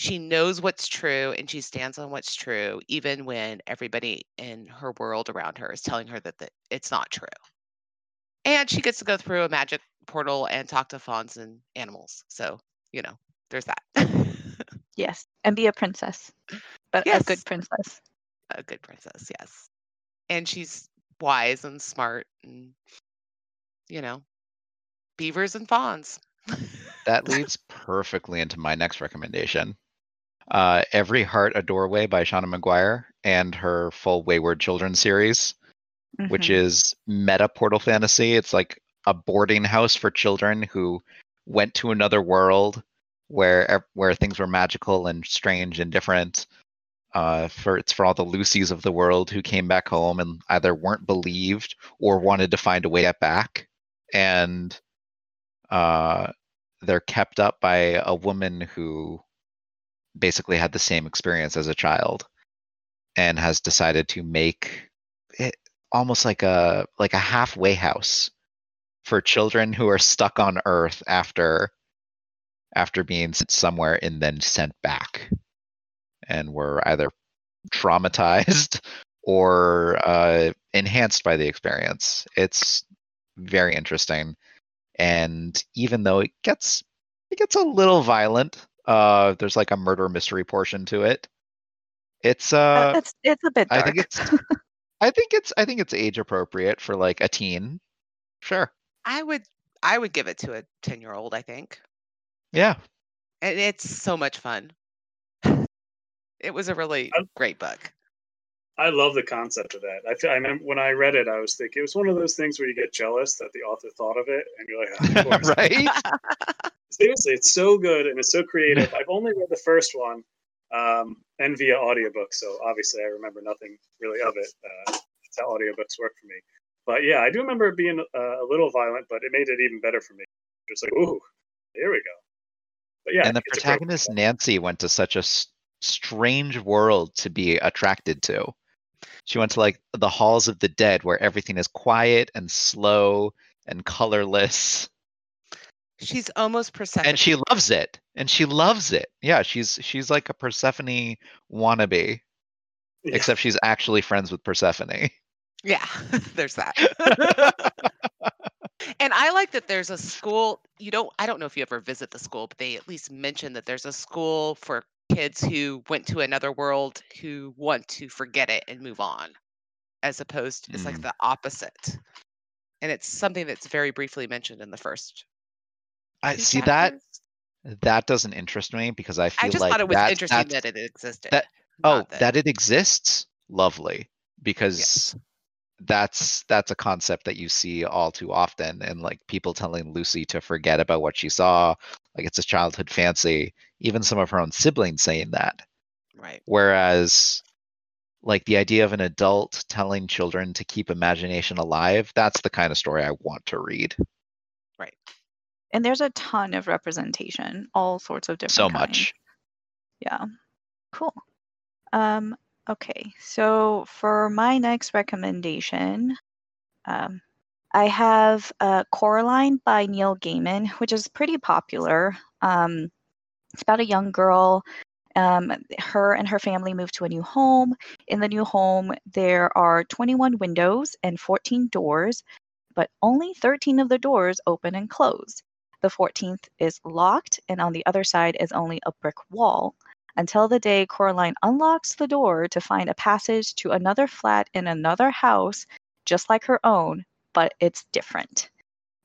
she knows what's true, and she stands on what's true, even when everybody in her world around her is telling her that the, it's not true and she gets to go through a magic portal and talk to fawns and animals. So you know, there's that. <laughs>
yes, and be a princess, but a good princess.
a good princess, yes. And she's wise and smart, and you know, beavers and fawns.
That <laughs> leads perfectly into my next recommendation. Uh, Every Heart a Doorway by Seanan McGuire and her full Wayward Children series, which
Mhm.
is meta portal fantasy. It's like a boarding house for children who went to another world where where things were magical and strange and different. Uh, for it's for all the Lucys of the world who came back home and either weren't believed or wanted to find a way to back, and uh, they're kept up by a woman who basically had the same experience as a child and has decided to make it almost like a like a halfway house for children who are stuck on earth after after being sent somewhere and then sent back and were either traumatized <laughs> or uh, enhanced by the experience. It's very interesting. And even though it gets it gets a little violent uh there's like a murder mystery portion to it it's uh
it's it's a bit dark.
I think it's I think it's I think it's age appropriate for like a teen. Sure.
I would I would give it to a 10 year old, I think.
Yeah.
And it's so much fun. It was a really
I'm-
great book.
I love the concept of that. I, feel, I remember when I read it, I was thinking it was one of those things where you get jealous that the author thought of it, and you're like, "Ah, of <laughs>
right? <laughs>
Seriously, it's so good and it's so creative. I've only read the first one, um, and via audiobook, so obviously I remember nothing really of it. Uh, that's how audiobooks work for me. But yeah, I do remember it being uh, a little violent, but it made it even better for me. Just like, ooh, here we go. But yeah,
and the protagonist Nancy went to such a s- strange world to be attracted to. She went to like the halls of the dead where everything is quiet and slow and colorless
She's almost Persephone.
and she loves it. And she loves it. Yeah, she's she's like a Persephone wannabe
Yeah.
except she's actually friends with Persephone.
Yeah, <laughs> there's that. <laughs> and I like that there's a school. You don't. I don't know if you ever visit the school, but they at least mention that there's a school for kids who went to another world who want to forget it and move on, as opposed to it's like
Mm.
the opposite. And it's something that's very briefly mentioned in the first.
I see that
chapters.
that doesn't interest me because I feel
I just
like
thought it was
that's-
interesting that it existed.
that- oh
not
that it exists lovely because
Yes.
That's that's a concept that you see all too often and like people telling lucy to forget about what she saw like it's a childhood fancy even some of her own siblings saying that
right.
whereas like the idea of an adult telling children to keep imagination alive that's the kind of story i want to read Right.
and there's a ton of representation, all sorts of different
so
kinds.
much
Yeah. Cool. Um, okay, so for my next recommendation, um, I have uh, Coraline by Neil Gaiman, which is pretty popular. Um, it's about a young girl. Um, her and her family move to a new home. In the new home, there are 21 windows and 14 doors, but only 13 of the doors open and close. The 14th is locked, and on the other side is only a brick wall until the day Coraline unlocks the door to find a passage to another flat in another house, just like her own, but it's different.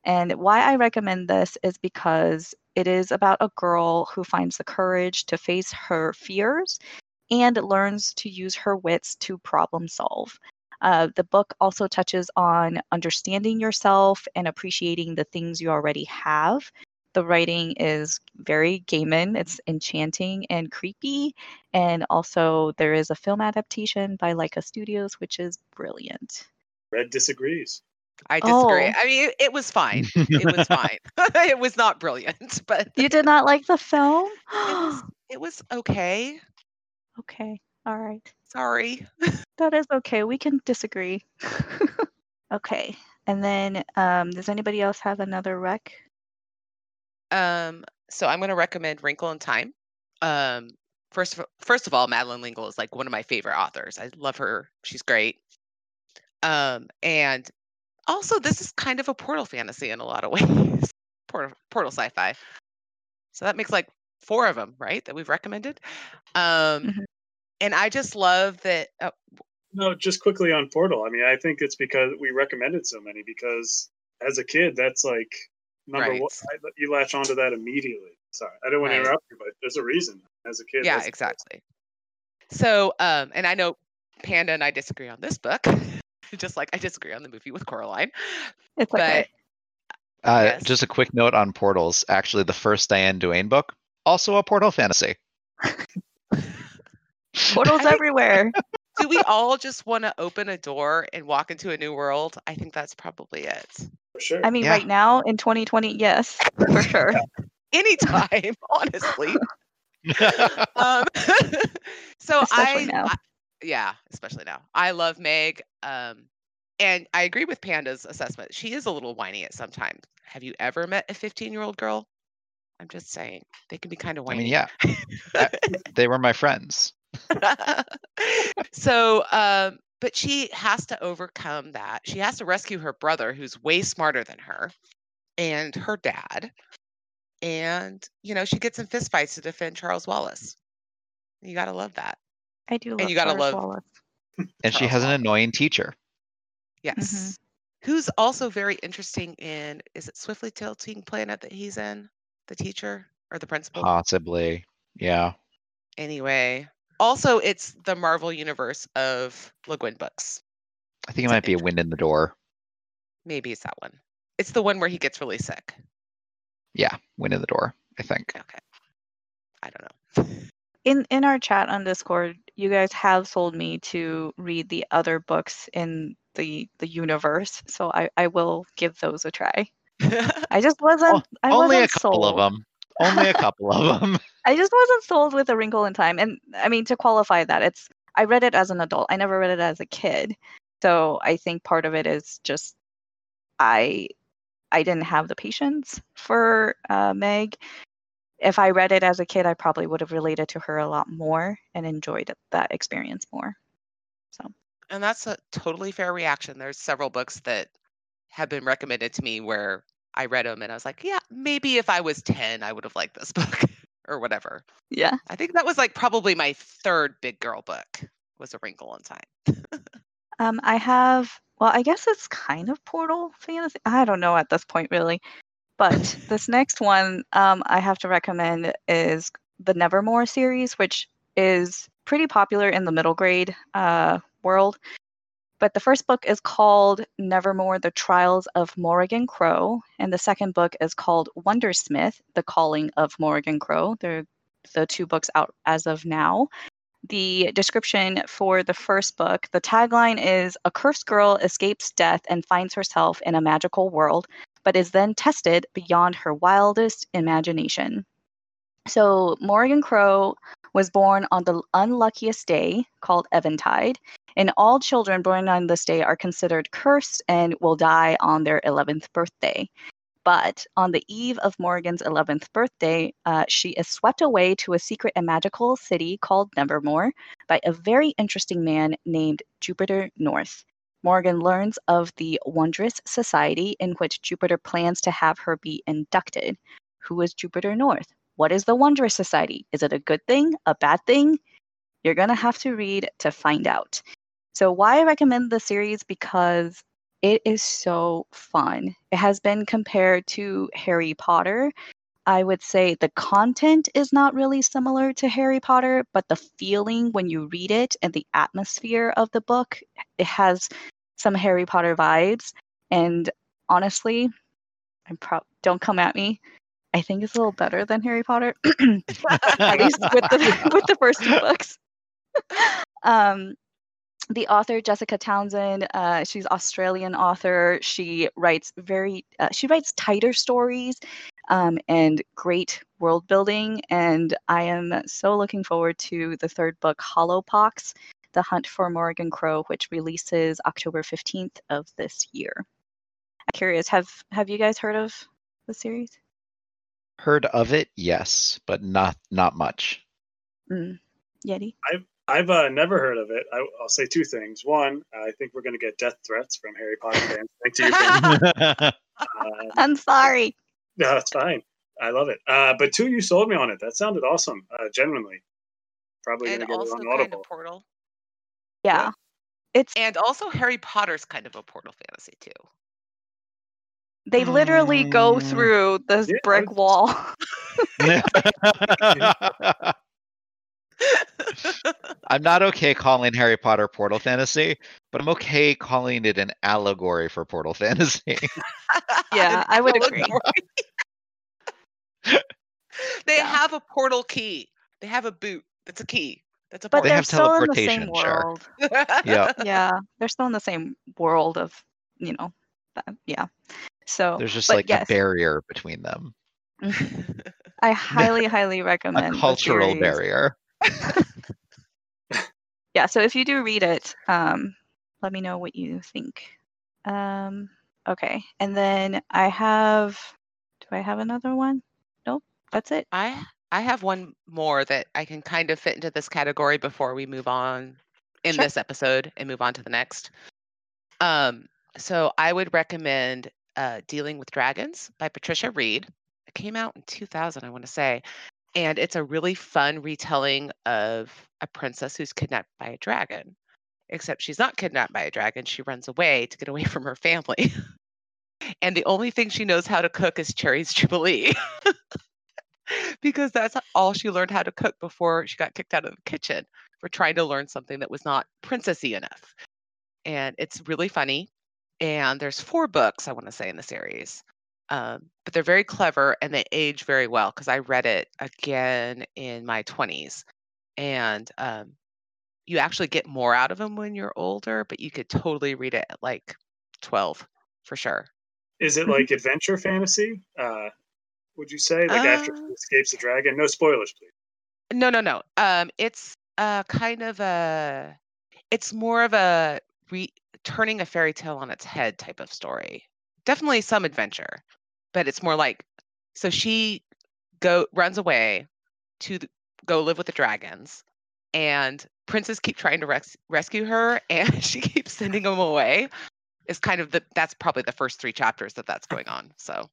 And why I recommend this is because it is about a girl who finds the courage to face her fears and learns to use her wits to problem solve. Uh, the book also touches on understanding yourself and appreciating the things you already have. The writing is very Gaiman. It's enchanting and creepy. And also, there is a film adaptation by Laika Studios, which is brilliant.
Red disagrees.
I disagree.
Oh.
I mean, it, it was fine. <laughs> It was fine. <laughs> it was not brilliant, <laughs> but
You did not like the film?
it was <gasps> it was okay.
okay. All right.
Sorry.
That is okay. We can disagree. okay. And then, um, does anybody else have another rec?
Um, so I'm going to recommend Wrinkle in Time. Um, first of first of all, Madeleine L'Engle is like one of my favorite authors. I love her. She's great. Um, and also this is kind of a portal fantasy in a lot of <laughs> ways. portal portal sci-fi. So that makes like four of them, right? That we've recommended. Um,
Mhm.
and I just love that. Uh,
No, just quickly on Portal. I mean, I think it's because we recommended so many because as a kid, that's like number
Right.
one. I, you latch onto that immediately. Sorry, I don't want
Right.
to interrupt you, but there's a reason. As a kid,
yeah, exactly. So, um, and I know Panda and I disagree on this book, <laughs> just like I disagree on the movie with Coraline.
It's okay.
Uh,
Yes.
Just a quick note on portals. Actually, the first Diane Duane book, also a portal fantasy. <laughs>
Portals <laughs> everywhere.
Do we all just want to open a door and walk into a new world? I think that's probably it.
For sure.
I mean,
Yeah.
right now in 2020, yes, for sure.
Anytime, <laughs> honestly. <laughs> Um, <laughs> so
Especially
I,
now.
I- yeah, especially now. I love Meg. Um, and I agree with Panda's assessment. She is a little whiny at sometimes. Have you ever met a 15 year old girl? I'm just saying they can be kind of whiny.
I mean, yeah, they were my friends. <laughs>
so um but she has to overcome that. She has to rescue her brother who's way smarter than her and her dad and you know she gets in fistfights to defend charles wallace. You gotta love that.
I do love
you gotta
Charles
love-
Wallace.
And she has an annoying teacher.
yes. Who's also very interesting in is it swiftly tilting planet that he's in? The teacher? Or the principal?
Possibly. Yeah.
anyway also it's the marvel universe of le Guin books
I think it
It's
might be a wind in the door.
maybe it's that one it's the one where he gets really sick
Yeah, wind in the door, I think.
Okay. I don't know. <laughs>
In in our chat on Discord, you guys have sold me to read the other books in the the universe, so I I will give those a try. <laughs> I just wasn't. I
Only a
wasn't
couple
sold.
of them. Only a <laughs> couple of them.
I just wasn't sold with A Wrinkle in Time. And I mean, to qualify that, it's I read it as an adult. I never read it as a kid. So I think part of it is just I I didn't have the patience for uh, Meg. If I read it as a kid, I probably would have related to her a lot more and enjoyed that experience more. So
and that's a totally fair reaction. There's several books that have been recommended to me where I read them and I was like, yeah, maybe if I was 10, I would have liked this book <laughs> or whatever.
yeah,
I think that was like probably my third big girl book was A Wrinkle in Time. <laughs>
um, I have. Well, I guess it's kind of Portal fantasy. I don't know at this point really. But <laughs> this next one um, I have to recommend is the Nevermoor series, which is pretty popular in the middle grade uh, world. But the first book is called Nevermoor The Trials of Morrigan Crow, and the second book is called Wundersmith The Calling of Morrigan Crow. They're the two books out as of now. The description for the first book the tagline is A cursed girl escapes death and finds herself in a magical world but is then tested beyond her wildest imagination. So, Morrigan Crow was born on the unluckiest day called Eventide, and all children born on this day are considered cursed and will die on their 11th birthday. But on the eve of Morgan's 11th birthday, uh, she is swept away to a secret and magical city called Nevermoor by a very interesting man named Jupiter North. Morgan learns of the Wundrous Society in which Jupiter plans to have her be inducted. Who is Jupiter North? What is the Wundrous Society? Is it a good thing? A bad thing? You're going to have to read to find out. So, why I recommend the series? Because it is so fun. It has been compared to Harry Potter. I would say the content is not really similar to Harry Potter, but the feeling when you read it and the atmosphere of the book, it has some Harry Potter vibes. And honestly, I'm proud. Don't come at me. I think it's a little better than Harry Potter, <clears throat> at least with the <laughs> with the first two books. <laughs> um, the author Jessica Townsend, uh, she's Australian author. She writes very, uh, she writes tighter stories um, and great world building. And I am so looking forward to the third book, Hollowpox, The Hunt for Morrigan Crow, which releases October 15th of this year. I'm curious, have have you guys heard of the series?
Heard of it, yes, but not not much.
Mm. Yeti?
I've I've uh, never heard of it. I, I'll say two things. One, I think we're going to get death threats from Harry Potter fans. Thanks to you. Fran. <laughs> <laughs> uh,
I'm sorry.
no, that's fine. I love it. Uh, but two, you sold me on it. That sounded awesome. Uh, genuinely. Probably going to get
also
it on
kind
Audible.
of Portal.
Yeah. It's
And also Harry Potter's kind of a Portal fantasy too.
They literally go
Mm.
through this
Yeah,
brick wall. <laughs> <laughs>
I'm not okay calling Harry Potter portal fantasy, but I'm okay calling it an allegory for Portal Fantasy. <laughs>
Yeah, I would agree.
they
Yeah.
have a portal key. They have a boot. That's a key. That's a
But
They
portal.
they're
have
still in the same
sure.
world.
yeah,
Yeah, they're still in the same world of, you know, that, yeah. So
there's just like
yes.
a barrier between them, <laughs>
I highly, highly recommend
a cultural
series.
barrier. <laughs>
Yeah, so if you do read it, um, let me know what you think. Um, okay, and then I have. Do I have another one? Nope, that's it.
I I have one more that I can kind of fit into this category before we move on in
Sure.
this episode and move on to the next. Um, so I would recommend uh, "Dealing with Dragons" by Patricia Wrede. It came out in 2000, I want to say, and it's a really fun retelling of a princess who's kidnapped by a dragon. Except she's not kidnapped by a dragon; she runs away to get away from her family. <laughs> and the only thing she knows how to cook is cherries jubilee. <laughs> because that's all she learned how to cook before she got kicked out of the kitchen for trying to learn something that was not princessy enough. And it's really funny. And there's four books I want to say in the series, um, but they're very clever and they age very well because I read it again in my 20s, and um, you actually get more out of them when you're older, but you could totally read it at like 12 for sure.
Is it like adventure fantasy? Uh, would you say like after
Uh,
she escapes the dragon? No spoilers, please.
No, no, no. Um, it's uh kind of a, it's more of a re turning a fairy tale on its head type of story. Definitely some adventure, but it's more like, so she go runs away to the, go live with the dragons, and princes keep trying to res- rescue her, <laughs> and she keeps sending them away. Is kind of the that's probably the first three chapters that that's going on. So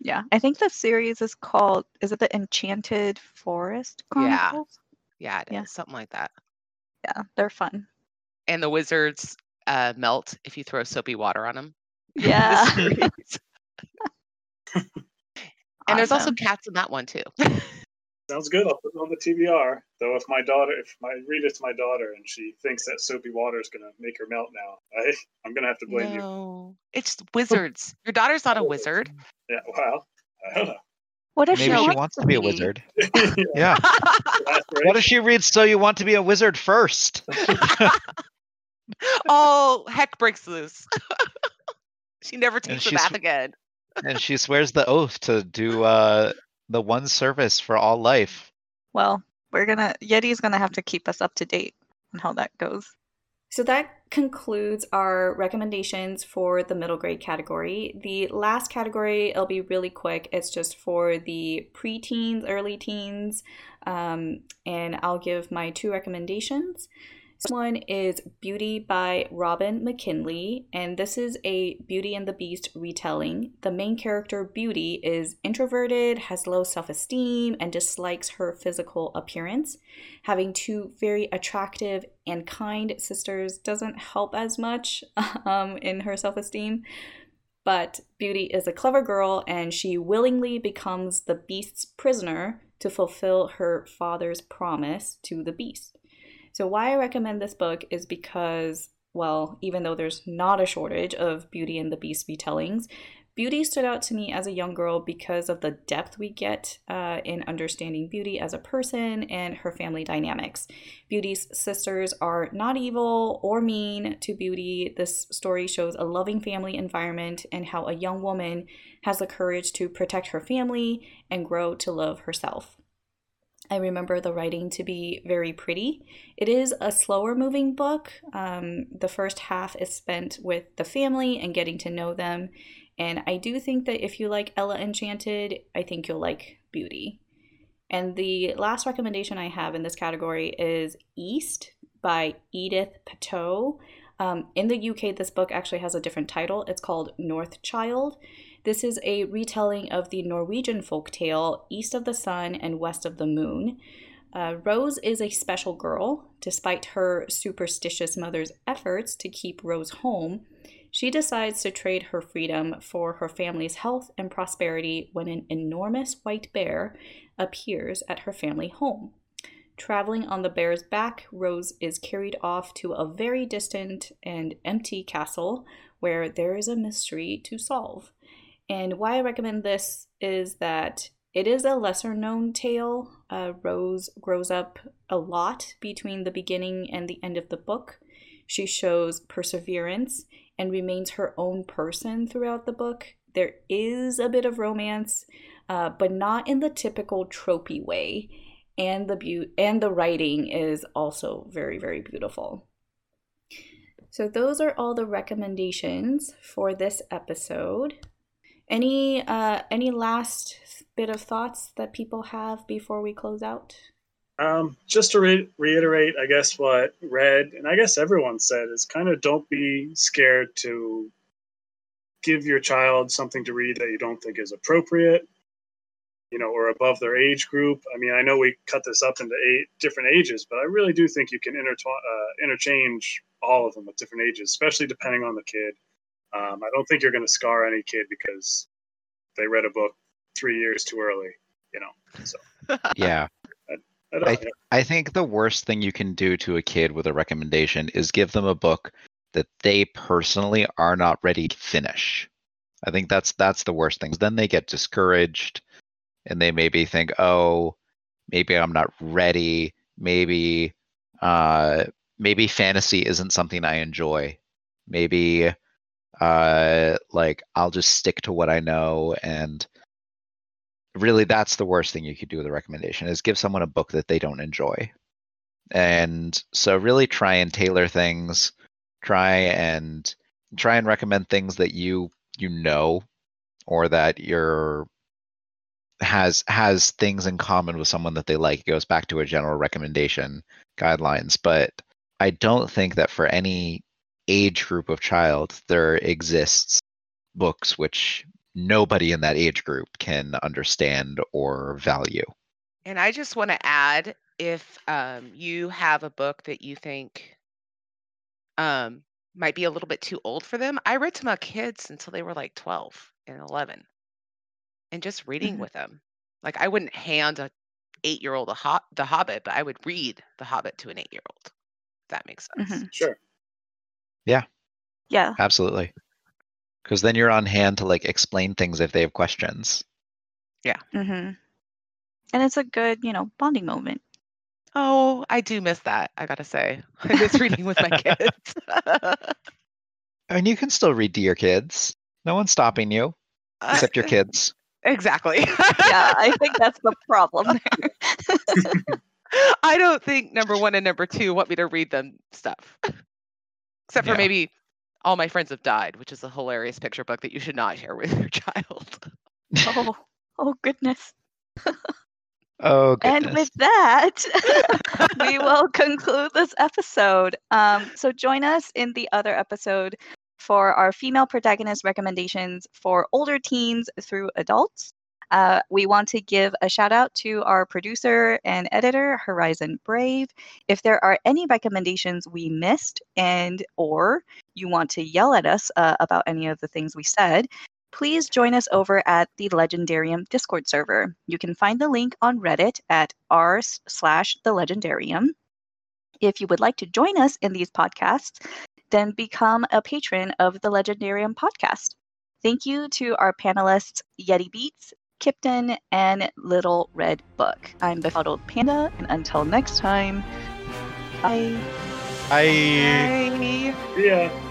Yeah, I think the series is called. Is it the Enchanted Forest
Yeah.
Chronicles?
yeah, it is
Yeah.
something like that.
Yeah, they're fun.
And the wizards uh, melt if you throw soapy water on them. <laughs>
Yeah. <laughs>
And there's also cats in that one too.
Sounds good. I'll put it on the TBR. Though if my daughter, if I read it to my daughter and she thinks that soapy water is gonna make her melt now, I, I'm gonna have to blame you.
no, it's wizards. Your daughter's not a wizard.
Yeah. Well, I don't know.
What if
Maybe
she
she
wants
wants to be a wizard. <laughs>
Yeah,
Yeah. What if she reads "So You Want to Be a Wizard" first? <laughs>
oh, heck breaks loose. <laughs> she never takes the
she's-
bath again.
and she swears the oath to do uh, the one service for all life.
Well, we're gonna Yeti's gonna have to keep us up to date on how that goes.
So that concludes our recommendations for the middle grade category. The last category, it'll be really quick. It's just for the preteens, early teens, um, and I'll give my two recommendations. This one is Beauty by Robin McKinley, and this is a Beauty and the Beast retelling. The main character, Beauty, is introverted, has low self esteem, and dislikes her physical appearance. Having two very attractive and kind sisters doesn't help as much <laughs> um, in her self esteem. But Beauty is a clever girl and she willingly becomes the Beast's prisoner to fulfill her father's promise to the Beast. So, why I recommend this book is because, well, even though there's not a shortage of Beauty and the Beast retellings, Beauty stood out to me as a young girl because of the depth we get uh, in understanding Beauty as a person and her family dynamics. Beauty's sisters are not evil or mean to Beauty. This story shows a loving family environment and how a young woman has the courage to protect her family and grow to love herself. I remember the writing to be very pretty. It is a slower moving book. Um, the first half is spent with the family and getting to know them. And I do think that if you like Ella Enchanted, I think you'll like Beauty. And the last recommendation I have in this category is East by Edith Pattou. Um, in the UK, this book actually has a different title. It's called North Child. This is a retelling of the Norwegian folk tale East of the Sun and West of the Moon. Uh, Rose is a special girl. Despite her superstitious mother's efforts to keep Rose home, she decides to trade her freedom for her family's health and prosperity when an enormous white bear appears at her family home.
Traveling on the bear's back, Rose is carried off to a very distant and empty castle where there is a mystery to solve. And why I recommend this is that it is a lesser known tale. Uh, Rose grows up a lot between the beginning and the end of the book. She shows perseverance and remains her own person throughout the book. There is a bit of romance, uh, but not in the typical tropey way. And the be- and the writing is also very very beautiful. So those are all the recommendations for this episode. Any uh, any last bit of thoughts that people have before we close out?
Um, just to re- reiterate, I guess what Red and I guess everyone said is kind of don't be scared to give your child something to read that you don't think is appropriate, you know, or above their age group. I mean, I know we cut this up into eight different ages, but I really do think you can intertw- uh, interchange all of them at different ages, especially depending on the kid. Um, I don't think you're going to scar any kid because they read a book three years too early, you know. So <laughs>
Yeah.
I, don't,
I, I think the worst thing you can do to a kid with a recommendation is give them a book that they personally are not ready to finish. I think that's that's the worst thing. Then they get discouraged and they maybe think, "Oh, maybe I'm not ready. Maybe uh maybe fantasy isn't something I enjoy. Maybe uh like I'll just stick to what I know and really that's the worst thing you could do with a recommendation is give someone a book that they don't enjoy. And so really try and tailor things try and try and recommend things that you you know or that you're has has things in common with someone that they like. It goes back to a general recommendation guidelines but i don't think that for any age group of child there exists books which nobody in that age group can understand or value.
And I just want to add if um, you have a book that you think um, might be a little bit too old for them, I read to my kids until they were like 12 and 11 and just reading
Mhm.
with them. Like I wouldn't hand a eight year old a ho- The Hobbit, but I would read The Hobbit to an eight year old. That makes sense.
Mhm.
sure.
Yeah. Yeah.
Absolutely. Because then you're on hand to like explain things if they have questions. Yeah.
hmm And it's a good, you know, bonding moment.
Oh, I do miss that. I gotta say, I miss reading with my <laughs> kids.
I mean, you can still read to your kids. No one's stopping you except your kids. <laughs>
Exactly.
Yeah, I <laughs> think that's the problem there.
I don't think number one and number two want me to read them stuff. Except for
Yeah.
maybe All My Friends Have Died, which is a hilarious picture book that you should not share with <laughs> your child.
oh, oh goodness. <laughs>
Oh goodness.
And with that, <laughs> we will conclude this episode. Um, so join us in the other episode for our female protagonist recommendations for older teens through adults. Uh, we want to give a shout out to our producer and editor, Horizon Brave. If there are any recommendations we missed and or you want to yell at us uh, about any of the things we said, please join us over at the Legendarium Discord server. You can find the link on Reddit at r slash the Legendarium. If you would like to join us in these podcasts, then become a patron of the Legendarium podcast. Thank you to our panelists Yeti Beats, Kipton, and Little Red Book. I'm Befuddled Panda, and until next time, bye.
I
Bye.
Yeah.